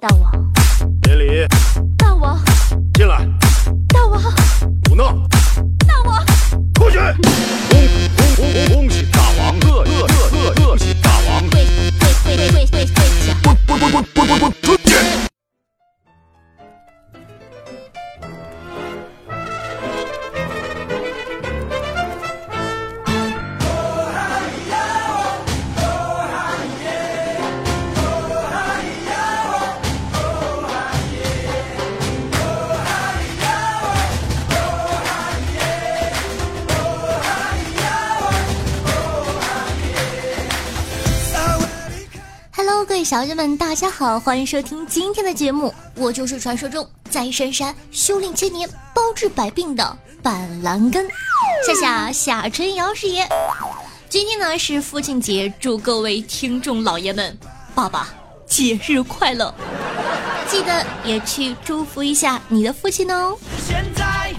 大王，别理，们，大家好，欢迎收听今天的节目。我就是传说中在深山修炼千年、包治百病的板蓝根，夏夏夏春瑶师爷。今天呢是父亲节，祝各位听众老爷们，爸爸节日快乐！记得也去祝福一下你的父亲哦。现在，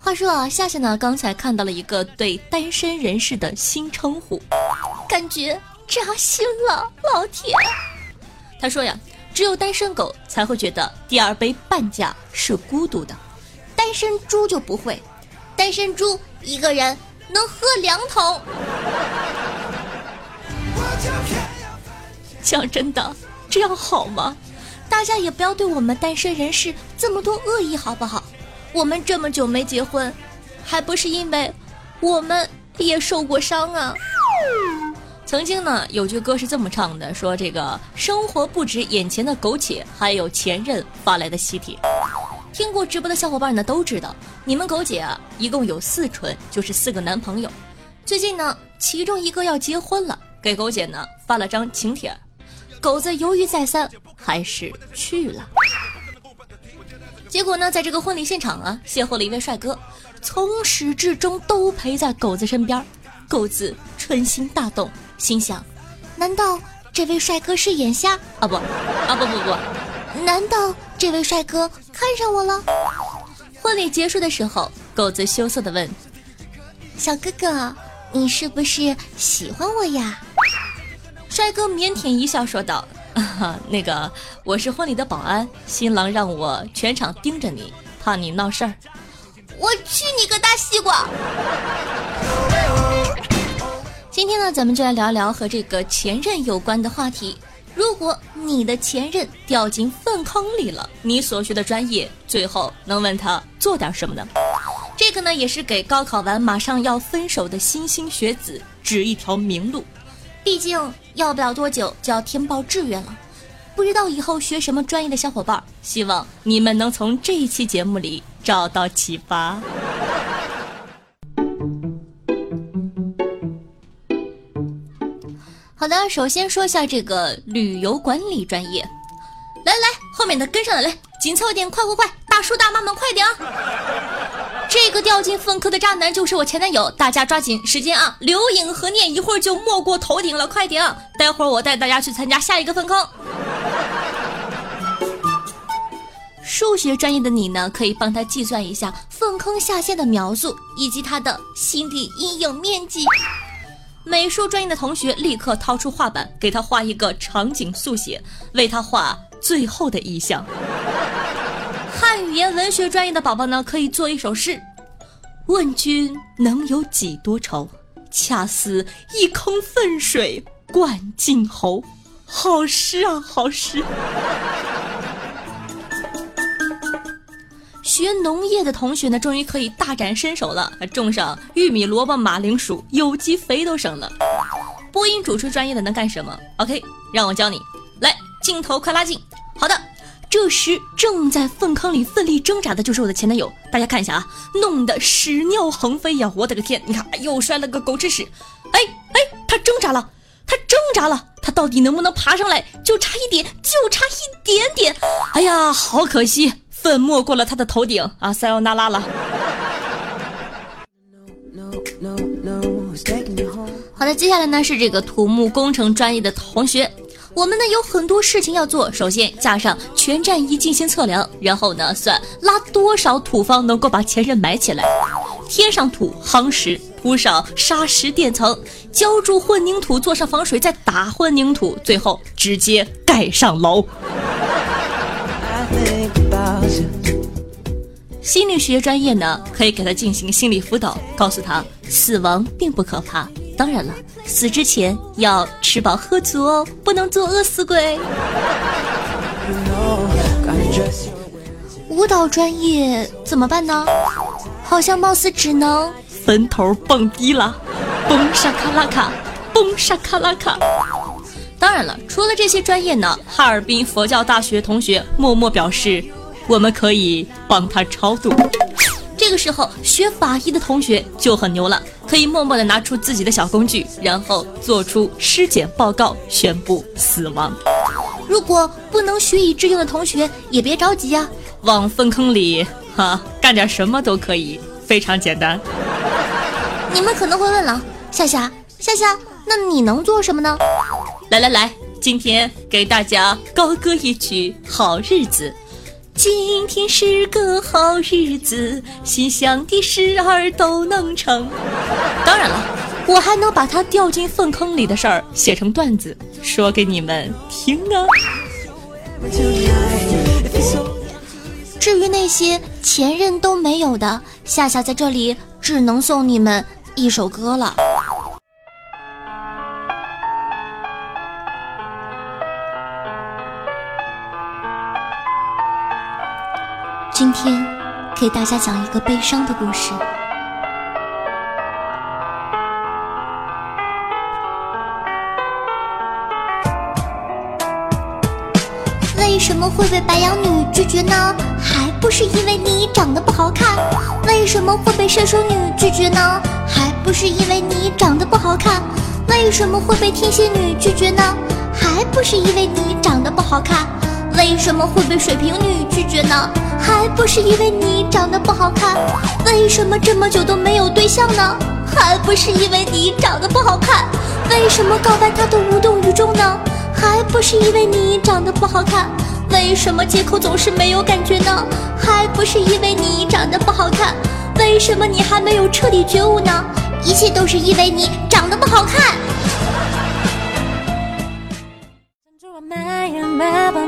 话说啊，夏夏呢刚才看到了一个对单身人士的新称呼，感觉扎心了，老铁。他说呀，只有单身狗才会觉得第二杯半价是孤独的，单身猪就不会，单身猪一个人能喝两桶。讲真的，这样好吗？大家也不要对我们单身人士这么多恶意，好不好？我们这么久没结婚，还不是因为我们也受过伤啊？曾经呢，有句歌是这么唱的，说这个生活不止眼前的苟且，还有前任发来的喜帖。听过直播的小伙伴呢都知道，你们苟且啊，一共有四纯，就是四个男朋友。最近呢，其中一个要结婚了，给苟姐呢发了张请帖，狗子犹豫再三，还是去了。结果呢，在这个婚礼现场啊，邂逅了一位帅哥，从始至终都陪在狗子身边。狗子春心大动，心想：难道这位帅哥是眼瞎啊？不，啊不不不，难道这位帅哥看上我了？婚礼结束的时候，狗子羞涩的问：“小哥哥，你是不是喜欢我呀？”帅哥腼腆一笑，说道。啊，那个，我是婚礼的保安，新郎让我全场盯着你，怕你闹事儿。我去你个大西瓜！今天呢，咱们就来聊聊和这个前任有关的话题。如果你的前任掉进粪坑里了，你所学的专业最后能问他做点什么呢？这个呢，也是给高考完马上要分手的新兴学子指一条明路。毕竟要不了多久就要填报志愿了，不知道以后学什么专业的小伙伴，希望你们能从这一期节目里找到启发。好的，首先说一下这个旅游管理专业，来来，后面的跟上来，来紧凑一点，快快快，大叔大妈们快点啊！这个掉进粪坑的渣男就是我前男友，大家抓紧时间啊！留影和念，一会儿就没过头顶了，快点！待会儿我带大家去参加下一个粪坑。数学专业的你呢，可以帮他计算一下粪坑下陷的秒速以及他的心理阴影面积。美术专业的同学立刻掏出画板，给他画一个场景速写，为他画最后的意象。汉语言文学专业的宝宝呢，可以做一首诗：问君能有几多愁？恰似一坑粪水灌尽喉。好诗啊，好诗！学农业的同学呢，终于可以大展身手了，种上玉米、萝卜、马铃薯，有机肥都省了。播音主持专业的能干什么？OK，让我教你。来，镜头快拉近。好的。这时正在粪坑里奋力挣扎的就是我的前男友，大家看一下啊，弄得屎尿横飞呀！我的个天，你看又摔了个狗吃屎！哎哎，他挣扎了，他挣扎了，他到底能不能爬上来？就差一点，就差一点点！哎呀，好可惜，粉没过了他的头顶啊！塞欧娜拉了。好的，接下来呢是这个土木工程专业的同学。我们呢有很多事情要做。首先架上全站仪进行测量，然后呢算拉多少土方能够把前任埋起来，贴上土夯实，铺上砂石垫层，浇筑混凝土，做上防水，再打混凝土，最后直接盖上楼。心理学专业呢，可以给他进行心理辅导，告诉他死亡并不可怕。当然了，死之前要吃饱喝足哦，不能做饿死鬼。舞蹈专业怎么办呢？好像貌似只能坟头蹦迪了，蹦沙卡拉卡，蹦沙卡拉卡。当然了，除了这些专业呢，哈尔滨佛教大学同学默默表示，我们可以帮他超度。这个时候，学法医的同学就很牛了，可以默默的拿出自己的小工具，然后做出尸检报告，宣布死亡。如果不能学以致用的同学也别着急啊，往粪坑里哈干点什么都可以，非常简单。你们可能会问了，夏夏夏夏，那你能做什么呢？来来来，今天给大家高歌一曲《好日子》。今天是个好日子，心想的事儿都能成。当然了，我还能把他掉进粪坑里的事儿写成段子，说给你们听啊。至于那些前任都没有的，夏夏在这里只能送你们一首歌了。今天给大家讲一个悲伤的故事。为什么会被白羊女拒绝呢？还不是因为你长得不好看。为什么会被射手女拒绝呢？还不是因为你长得不好看。为什么会被天蝎女拒绝呢？还不是因为你长得不好看。为什么会被水瓶女拒绝呢？还不是因为你长得不好看。为什么这么久都没有对象呢？还不是因为你长得不好看。为什么告白他都无动于衷呢？还不是因为你长得不好看。为什么借口总是没有感觉呢？还不是因为你长得不好看。为什么你还没有彻底觉悟呢？一切都是因为你长得不好看。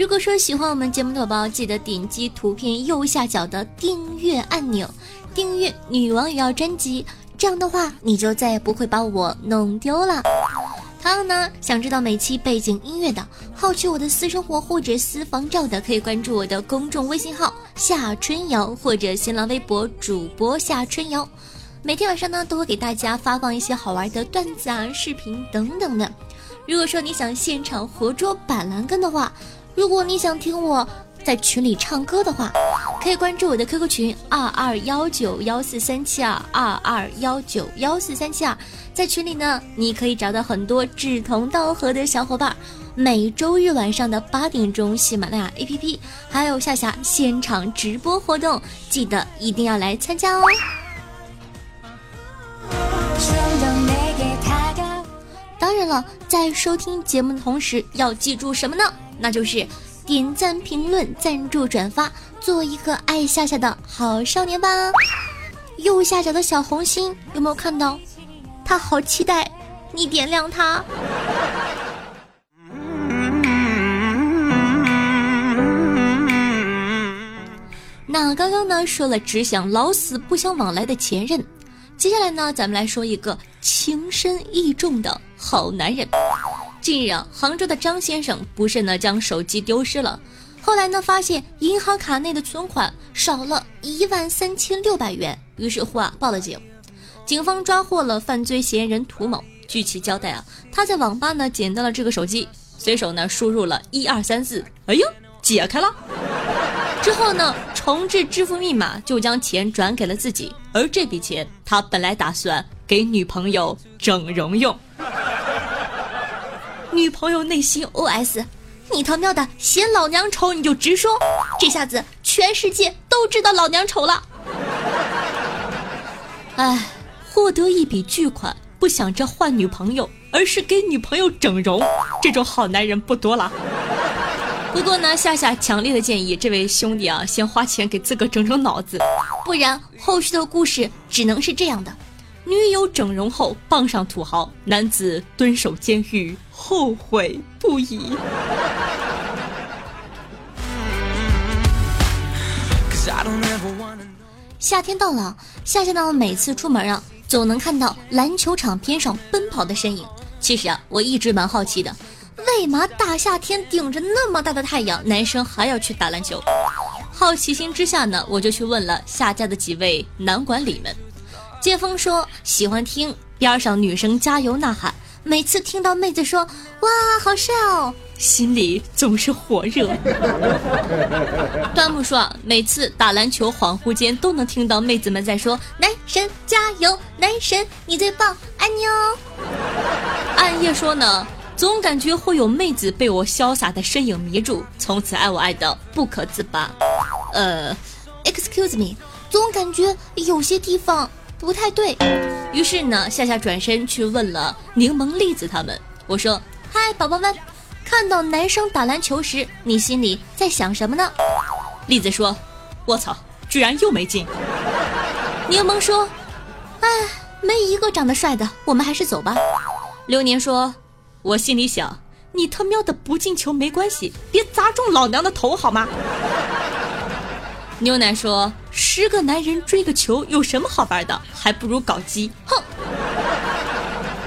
如果说喜欢我们节目的宝宝，记得点击图片右下角的订阅按钮，订阅《女王也要》专辑。这样的话，你就再也不会把我弄丢了。同样呢，想知道每期背景音乐的，好奇我的私生活或者私房照的，可以关注我的公众微信号夏春瑶或者新浪微博主播夏春瑶。每天晚上呢，都会给大家发放一些好玩的段子啊、视频等等的。如果说你想现场活捉板蓝根的话，如果你想听我在群里唱歌的话，可以关注我的 QQ 群二二幺九幺四三七二二二幺九幺四三七二，在群里呢，你可以找到很多志同道合的小伙伴。每周日晚上的八点钟，喜马拉雅 APP 还有夏夏现场直播活动，记得一定要来参加哦。当然了，在收听节目的同时要记住什么呢？那就是点赞、评论、赞助、转发，做一个爱夏夏的好少年吧。右下角的小红心有没有看到？他好期待你点亮他。那刚刚呢说了只想老死不相往来的前任，接下来呢，咱们来说一个情深意重的。好男人。近日啊，杭州的张先生不慎呢将手机丢失了，后来呢发现银行卡内的存款少了一万三千六百元，于是乎啊报了警。警方抓获了犯罪嫌疑人涂某。据其交代啊，他在网吧呢捡到了这个手机，随手呢输入了一二三四，哎呦，解开了。之后呢，重置支付密码就将钱转给了自己，而这笔钱他本来打算给女朋友整容用。女朋友内心 OS：“ 你他喵的嫌老娘丑你就直说，这下子全世界都知道老娘丑了。”哎，获得一笔巨款，不想着换女朋友，而是给女朋友整容，这种好男人不多了。不过呢，夏夏强烈的建议这位兄弟啊，先花钱给自个整整脑子，不然后续的故事只能是这样的：女友整容后傍上土豪，男子蹲守监狱，后悔不已。夏天到了，夏夏呢每次出门啊，总能看到篮球场边上奔跑的身影。其实啊，我一直蛮好奇的，为嘛大夏天顶着那么大的太阳，男生还要去打篮球？好奇心之下呢，我就去问了夏家的几位男管理们。接风说喜欢听边上女生加油呐喊，每次听到妹子说“哇，好帅哦”，心里总是火热。端木说啊，每次打篮球恍惚间都能听到妹子们在说“男神加油，男神你最棒，爱你哦”。暗夜说呢，总感觉会有妹子被我潇洒的身影迷住，从此爱我爱的不可自拔。呃，excuse me，总感觉有些地方不太对。于是呢，夏夏转身去问了柠檬栗子他们，我说：“嗨，宝宝们，看到男生打篮球时，你心里在想什么呢？”栗子说：“我操，居然又没进。”柠檬说：“哎，没一个长得帅的，我们还是走吧。”流年说：“我心里想，你他喵的不进球没关系，别砸中老娘的头好吗？”牛奶说：“十个男人追个球有什么好玩的？还不如搞基。”哼。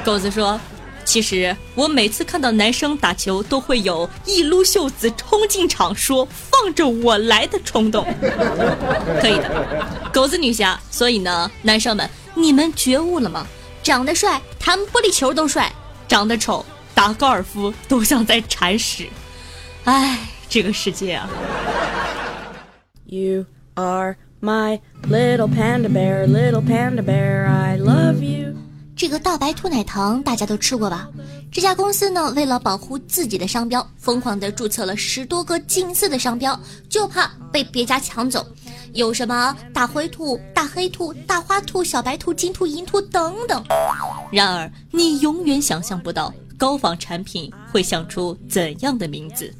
狗子说：“其实我每次看到男生打球，都会有一撸袖子冲进场说‘放着我来’的冲动。”可以的，狗子女侠。所以呢，男生们，你们觉悟了吗？长得帅，弹玻璃球都帅；长得丑，打高尔夫都像在铲屎。唉，这个世界啊！You are my little panda bear, little panda bear, I love you. 这个大白兔奶糖大家都吃过吧？这家公司呢，为了保护自己的商标，疯狂的注册了十多个近似的商标，就怕被别家抢走。有什么大灰兔、大黑兔、大花兔、小白兔、金兔、银兔等等。然而，你永远想象不到高仿产品会想出怎样的名字。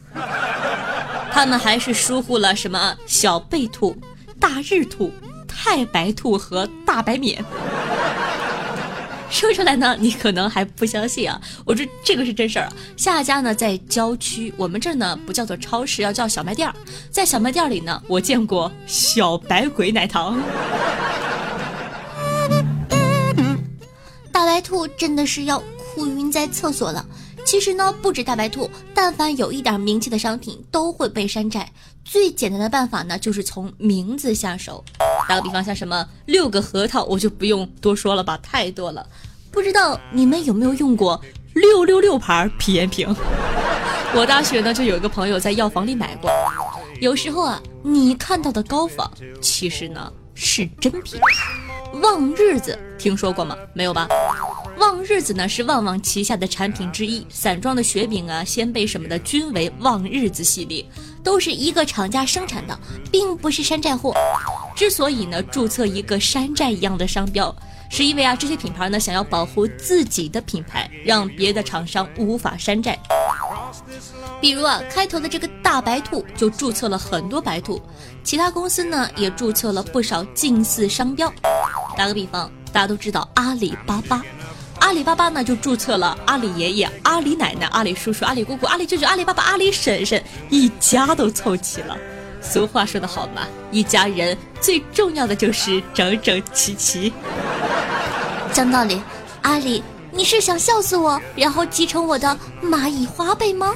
他们还是疏忽了什么小贝兔、大日兔、太白兔和大白免。说出来呢，你可能还不相信啊！我这这个是真事儿啊。下家呢在郊区，我们这儿呢不叫做超市，要叫小卖店儿。在小卖店里呢，我见过小白鬼奶糖。大白兔真的是要哭晕在厕所了。其实呢，不止大白兔，但凡有一点名气的商品都会被山寨。最简单的办法呢，就是从名字下手。打个比方，像什么六个核桃，我就不用多说了吧，太多了。不知道你们有没有用过六六六牌皮炎平？我大学呢就有一个朋友在药房里买过。有时候啊，你看到的高仿，其实呢是真品。旺日子听说过吗？没有吧？旺日子呢是旺旺旗下的产品之一，散装的雪饼啊、鲜贝什么的均为旺日子系列，都是一个厂家生产的，并不是山寨货。之所以呢注册一个山寨一样的商标，是因为啊这些品牌呢想要保护自己的品牌，让别的厂商无法山寨。比如啊，开头的这个大白兔就注册了很多白兔，其他公司呢也注册了不少近似商标。打个比方，大家都知道阿里巴巴，阿里巴巴呢就注册了阿里爷爷、阿里奶奶、阿里叔叔、阿里姑姑、阿里舅舅、阿里爸爸、阿里婶婶，一家都凑齐了。俗话说得好嘛，一家人最重要的就是整整齐齐。讲道理，阿里，你是想笑死我，然后继承我的蚂蚁花呗吗？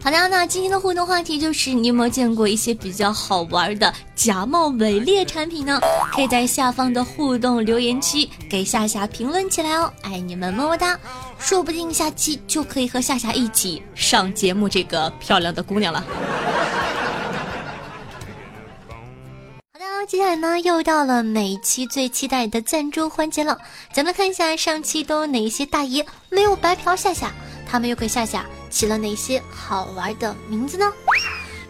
好的，那今天的互动话题就是你有没有见过一些比较好玩的假冒伪劣产品呢？可以在下方的互动留言区给夏夏评论起来哦，爱你们么么哒！说不定下期就可以和夏夏一起上节目，这个漂亮的姑娘了。好的，接下来呢又到了每期最期待的赞助环节了，咱们看一下上期都有哪些大爷没有白嫖夏夏，他们又给夏夏。起了哪些好玩的名字呢？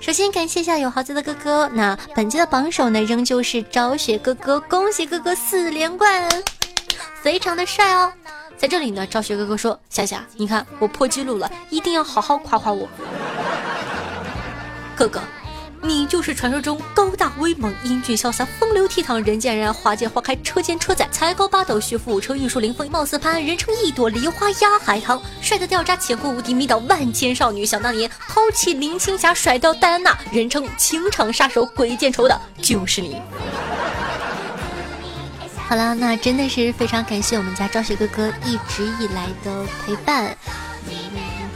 首先感谢一下有豪子的哥哥，那本期的榜首呢仍旧是昭雪哥哥，恭喜哥哥四连冠，非常的帅哦。在这里呢，昭雪哥哥说：夏夏，你看我破纪录了，一定要好好夸夸我，哥哥。你就是传说中高大威猛、英俊潇洒、风流倜傥、人见人爱、花见花开、车见车载、才高八斗、学富五车、玉树临风、貌似潘安，人称一朵梨花压海棠，帅得掉渣、潜伏无敌、迷倒万千少女。想当年抛弃林青霞、甩掉戴安娜，人称情场杀手、鬼见愁的就是你。好了，那真的是非常感谢我们家昭雪哥哥一直以来的陪伴。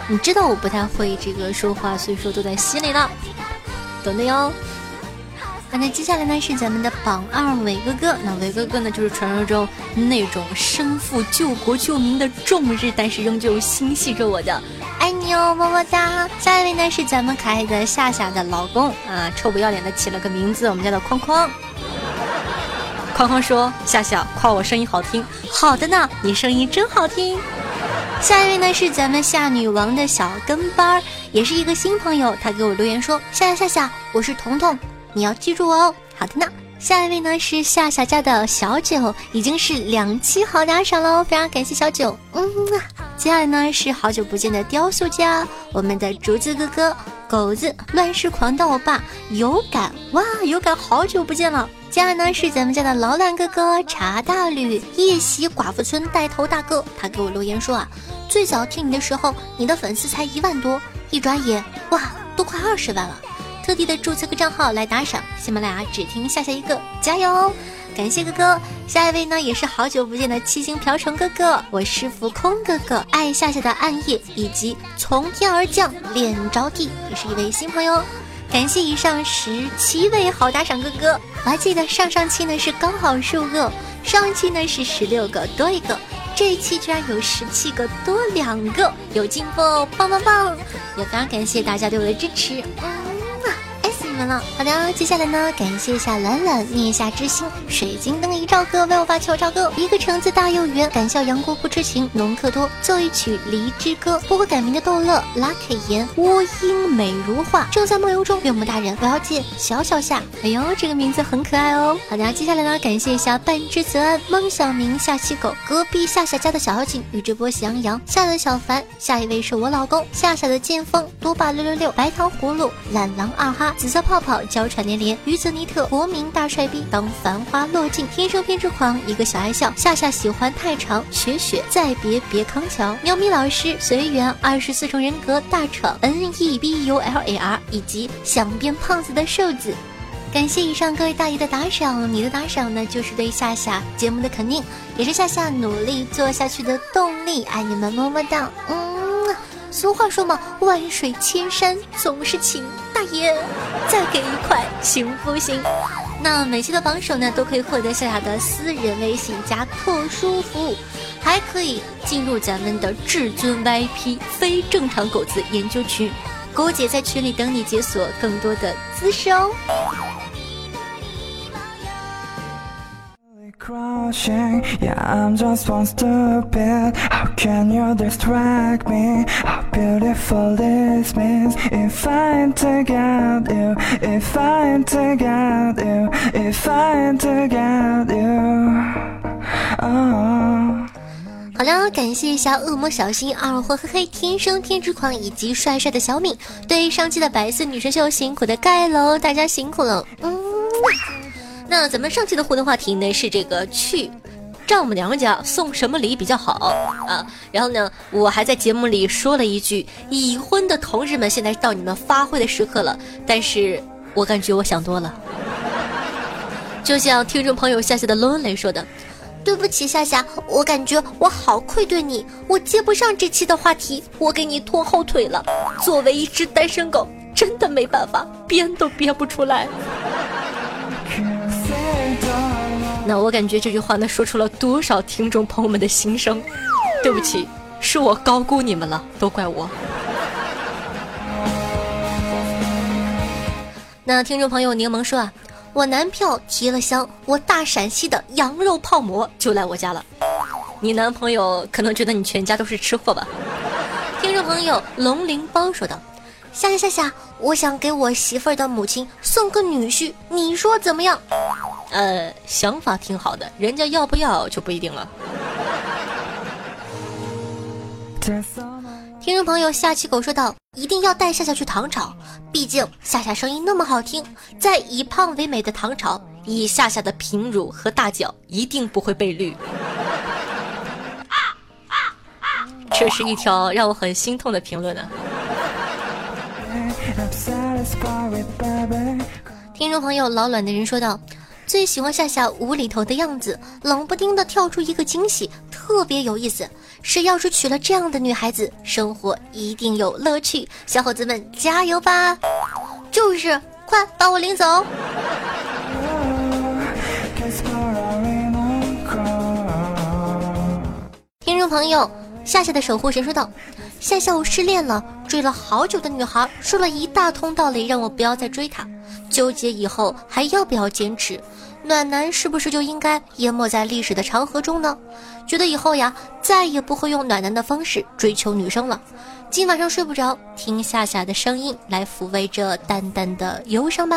你知道我不太会这个说话，所以说都在心里了。懂的哟。那接下来呢是咱们的榜二伟哥哥，那伟哥哥呢就是传说中那种身负救国救民的重日，但是仍旧心系着我的，爱你哦，么么哒。下一位呢是咱们可爱的夏夏的老公啊，臭不要脸的起了个名字，我们家的框框。框框说：“夏夏夸我声音好听，好的呢，你声音真好听。”下一位呢是咱们夏女王的小跟班儿。也是一个新朋友，他给我留言说：“夏夏夏夏，我是彤彤，你要记住我哦。”好的呢，下一位呢是夏夏家的小九，已经是两期好打赏喽，非常感谢小九。嗯啊，接下来呢是好久不见的雕塑家，我们的竹子哥哥，狗子乱世狂的欧巴，有感哇，有感好久不见了。接下来呢是咱们家的老懒哥哥茶大吕，夜袭寡妇村带头大哥，他给我留言说啊，最早听你的时候，你的粉丝才一万多。一转眼，哇，都快二十万了！特地的注册个账号来打赏，喜马拉雅只听夏夏一个，加油！感谢哥哥。下一位呢，也是好久不见的七星瓢虫哥哥，我师傅空哥哥，爱夏夏的暗夜，以及从天而降脸着地，也是一位新朋友。感谢以上十七位好打赏哥哥，我还记得上上期呢是刚好数个，上一期呢是十六个多一个。这一期居然有十七个多两个，有进步，棒棒棒！也非常感谢大家对我的支持。好的，接下来呢，感谢一下懒懒、念下之心、水晶灯一照哥为我发求照哥，一个橙子大又圆，敢笑杨过不知情，农克多奏一曲离之歌，不会改名的逗乐，Lucky 言，窝音美如画，正在梦游中，岳母大人，我要见小小夏。哎呦，这个名字很可爱哦。好的，接下来呢，感谢一下半之泽安、孟小明、夏七狗、隔壁夏夏家的小妖精、宇智波喜羊羊、夏的小凡，下一位是我老公夏夏的剑锋、多霸六六六、白糖葫芦、懒狼二哈、紫色。泡泡泡娇喘连连，于泽尼特国民大帅逼，当繁花落尽，天生偏执狂，一个小爱笑，夏夏喜欢太长，雪雪再别别康桥，喵咪老师随缘，二十四重人格大闯，N E B U L A R，以及想变胖子的瘦子，感谢以上各位大爷的打赏，你的打赏呢就是对夏夏节目的肯定，也是夏夏努力做下去的动力，爱你们么么哒，嗯。俗话说嘛，万水千山总是情。大爷，再给一块行不行？那每期的榜首呢，都可以获得夏夏的私人微信加特殊服务，还可以进入咱们的至尊 VIP 非正常狗子研究群，狗姐在群里等你解锁更多的姿势哦。Crashing yeah i'm just one stupid how can you distract me how beautiful this means if i to get you if i to get you if i to get you 好了，感谢一下恶魔小新、二货嘿嘿、天生天之狂以及帅帅的小敏，对上期的白色女神秀辛苦的盖楼，大家辛苦了，嗯。那咱们上期的互动话题呢是这个去丈母娘家送什么礼比较好啊？然后呢，我还在节目里说了一句：已婚的同志们，现在到你们发挥的时刻了。但是我感觉我想多了，就像听众朋友夏夏的 lonely 说的：“对不起，夏夏，我感觉我好愧对你，我接不上这期的话题，我给你拖后腿了。作为一只单身狗，真的没办法，编都编不出来。那我感觉这句话呢，说出了多少听众朋友们的心声。对不起，是我高估你们了，都怪我。那听众朋友柠檬说啊。我男票提了箱我大陕西的羊肉泡馍就来我家了，你男朋友可能觉得你全家都是吃货吧？听众朋友龙鳞包说道：“夏夏夏夏，我想给我媳妇儿的母亲送个女婿，你说怎么样？”呃，想法挺好的，人家要不要就不一定了。听众朋友夏七狗说道：“一定要带夏夏去唐朝，毕竟夏夏声音那么好听，在以胖为美的唐朝，以夏夏的平乳和大脚，一定不会被绿。”这是一条让我很心痛的评论呢。听众朋友老卵的人说道：“最喜欢夏夏无厘头的样子，冷不丁的跳出一个惊喜，特别有意思。”谁要是娶了这样的女孩子，生活一定有乐趣。小伙子们加油吧！就是，快把我领走。听众朋友，夏夏的守护神说道：“夏夏，我失恋了，追了好久的女孩说了一大通道理，让我不要再追她，纠结以后还要不要坚持。”暖男是不是就应该淹没在历史的长河中呢？觉得以后呀，再也不会用暖男的方式追求女生了。今晚上睡不着，听夏夏的声音来抚慰这淡淡的忧伤吧。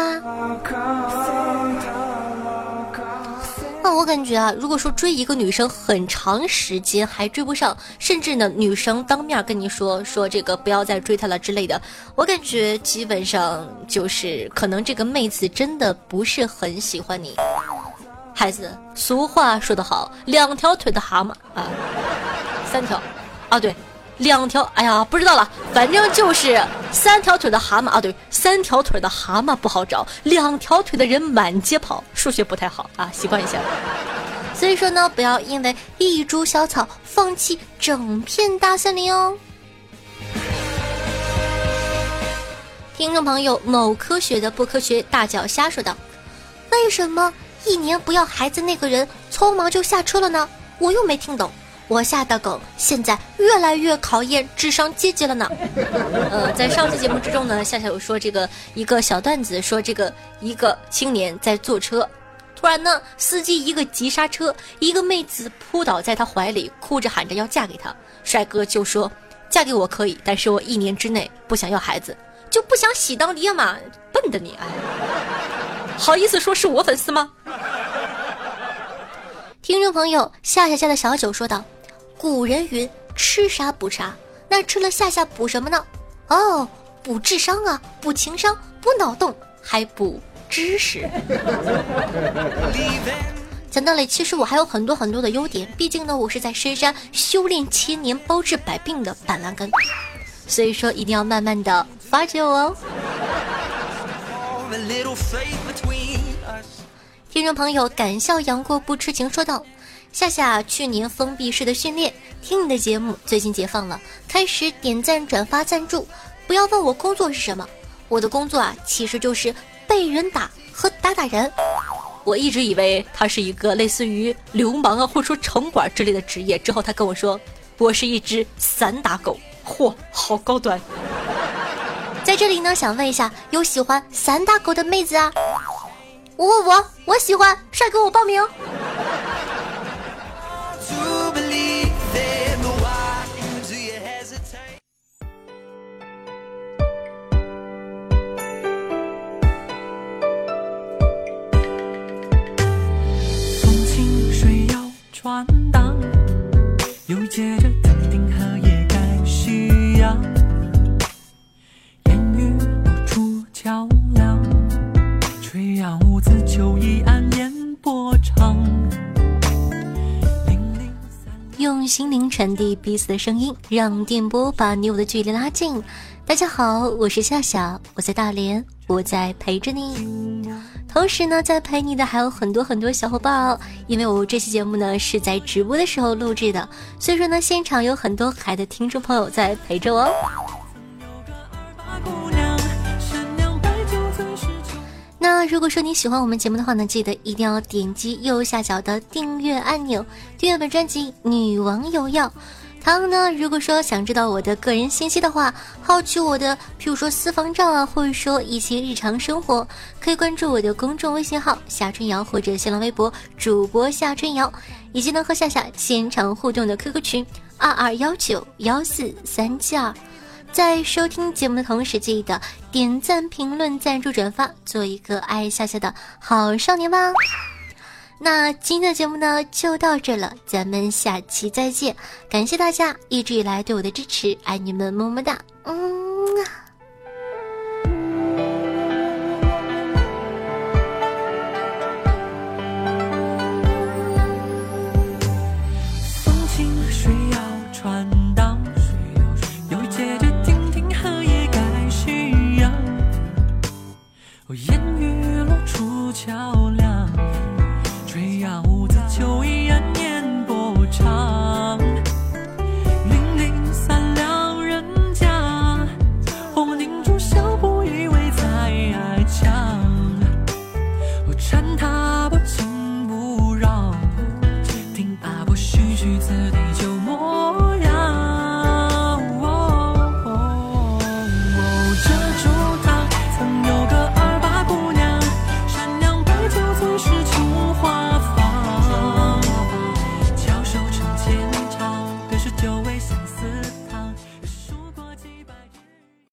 那我感觉啊，如果说追一个女生很长时间还追不上，甚至呢女生当面跟你说说这个不要再追她了之类的，我感觉基本上就是可能这个妹子真的不是很喜欢你。孩子，俗话说得好，两条腿的蛤蟆啊，三条，啊对。两条，哎呀，不知道了，反正就是三条腿的蛤蟆啊，对，三条腿的蛤蟆不好找，两条腿的人满街跑，数学不太好啊，习惯一下。所以说呢，不要因为一株小草放弃整片大森林哦。听众朋友，某科学的不科学大脚虾说道：“为什么一年不要孩子那个人匆忙就下车了呢？我又没听懂。”我下的梗现在越来越考验智商阶级了呢。呃，在上期节目之中呢，夏夏有说这个一个小段子，说这个一个青年在坐车，突然呢，司机一个急刹车，一个妹子扑倒在他怀里，哭着喊着要嫁给他。帅哥就说：“嫁给我可以，但是我一年之内不想要孩子，就不想喜当爹嘛。”笨的你，哎，好意思说是我粉丝吗？听众朋友夏夏家的小九说道。古人云：“吃啥补啥。”那吃了夏夏补什么呢？哦，补智商啊，补情商，补脑洞，还补知识。讲道理，其实我还有很多很多的优点，毕竟呢，我是在深山修炼千年、包治百病的板蓝根，所以说一定要慢慢的发掘我哦。听众朋友，敢笑杨过不痴情说道。夏夏去年封闭式的训练，听你的节目，最近解放了，开始点赞、转发、赞助。不要问我工作是什么，我的工作啊，其实就是被人打和打打人。我一直以为他是一个类似于流氓啊，或者说城管之类的职业。之后他跟我说，我是一只散打狗。嚯，好高端！在这里呢，想问一下，有喜欢散打狗的妹子啊？我我我，我喜欢，帅哥，我报名。又接着肯定和也该需要言语无处较量吹扬舞子酒意暗烟波长用心灵传递彼此的声音让电波把你我的距离拉近。大家好我是夏夏我在大连我在陪着你。同时呢，在陪你的还有很多很多小伙伴哦。因为我这期节目呢是在直播的时候录制的，所以说呢，现场有很多可爱的听众朋友在陪着我哦。那如果说你喜欢我们节目的话呢，记得一定要点击右下角的订阅按钮，订阅本专辑《女王有药》。唐呢，如果说想知道我的个人信息的话，好奇我的，譬如说私房照啊，或者说一些日常生活，可以关注我的公众微信号夏春瑶或者新浪微博主播夏春瑶，以及能和夏夏现场互动的 QQ 群二二幺九幺四三七二。在收听节目的同时，记得点赞、评论、赞助、转发，做一个爱夏夏的好少年吧。那今天的节目呢，就到这了，咱们下期再见。感谢大家一直以来对我的支持，爱你们，么么哒，嗯。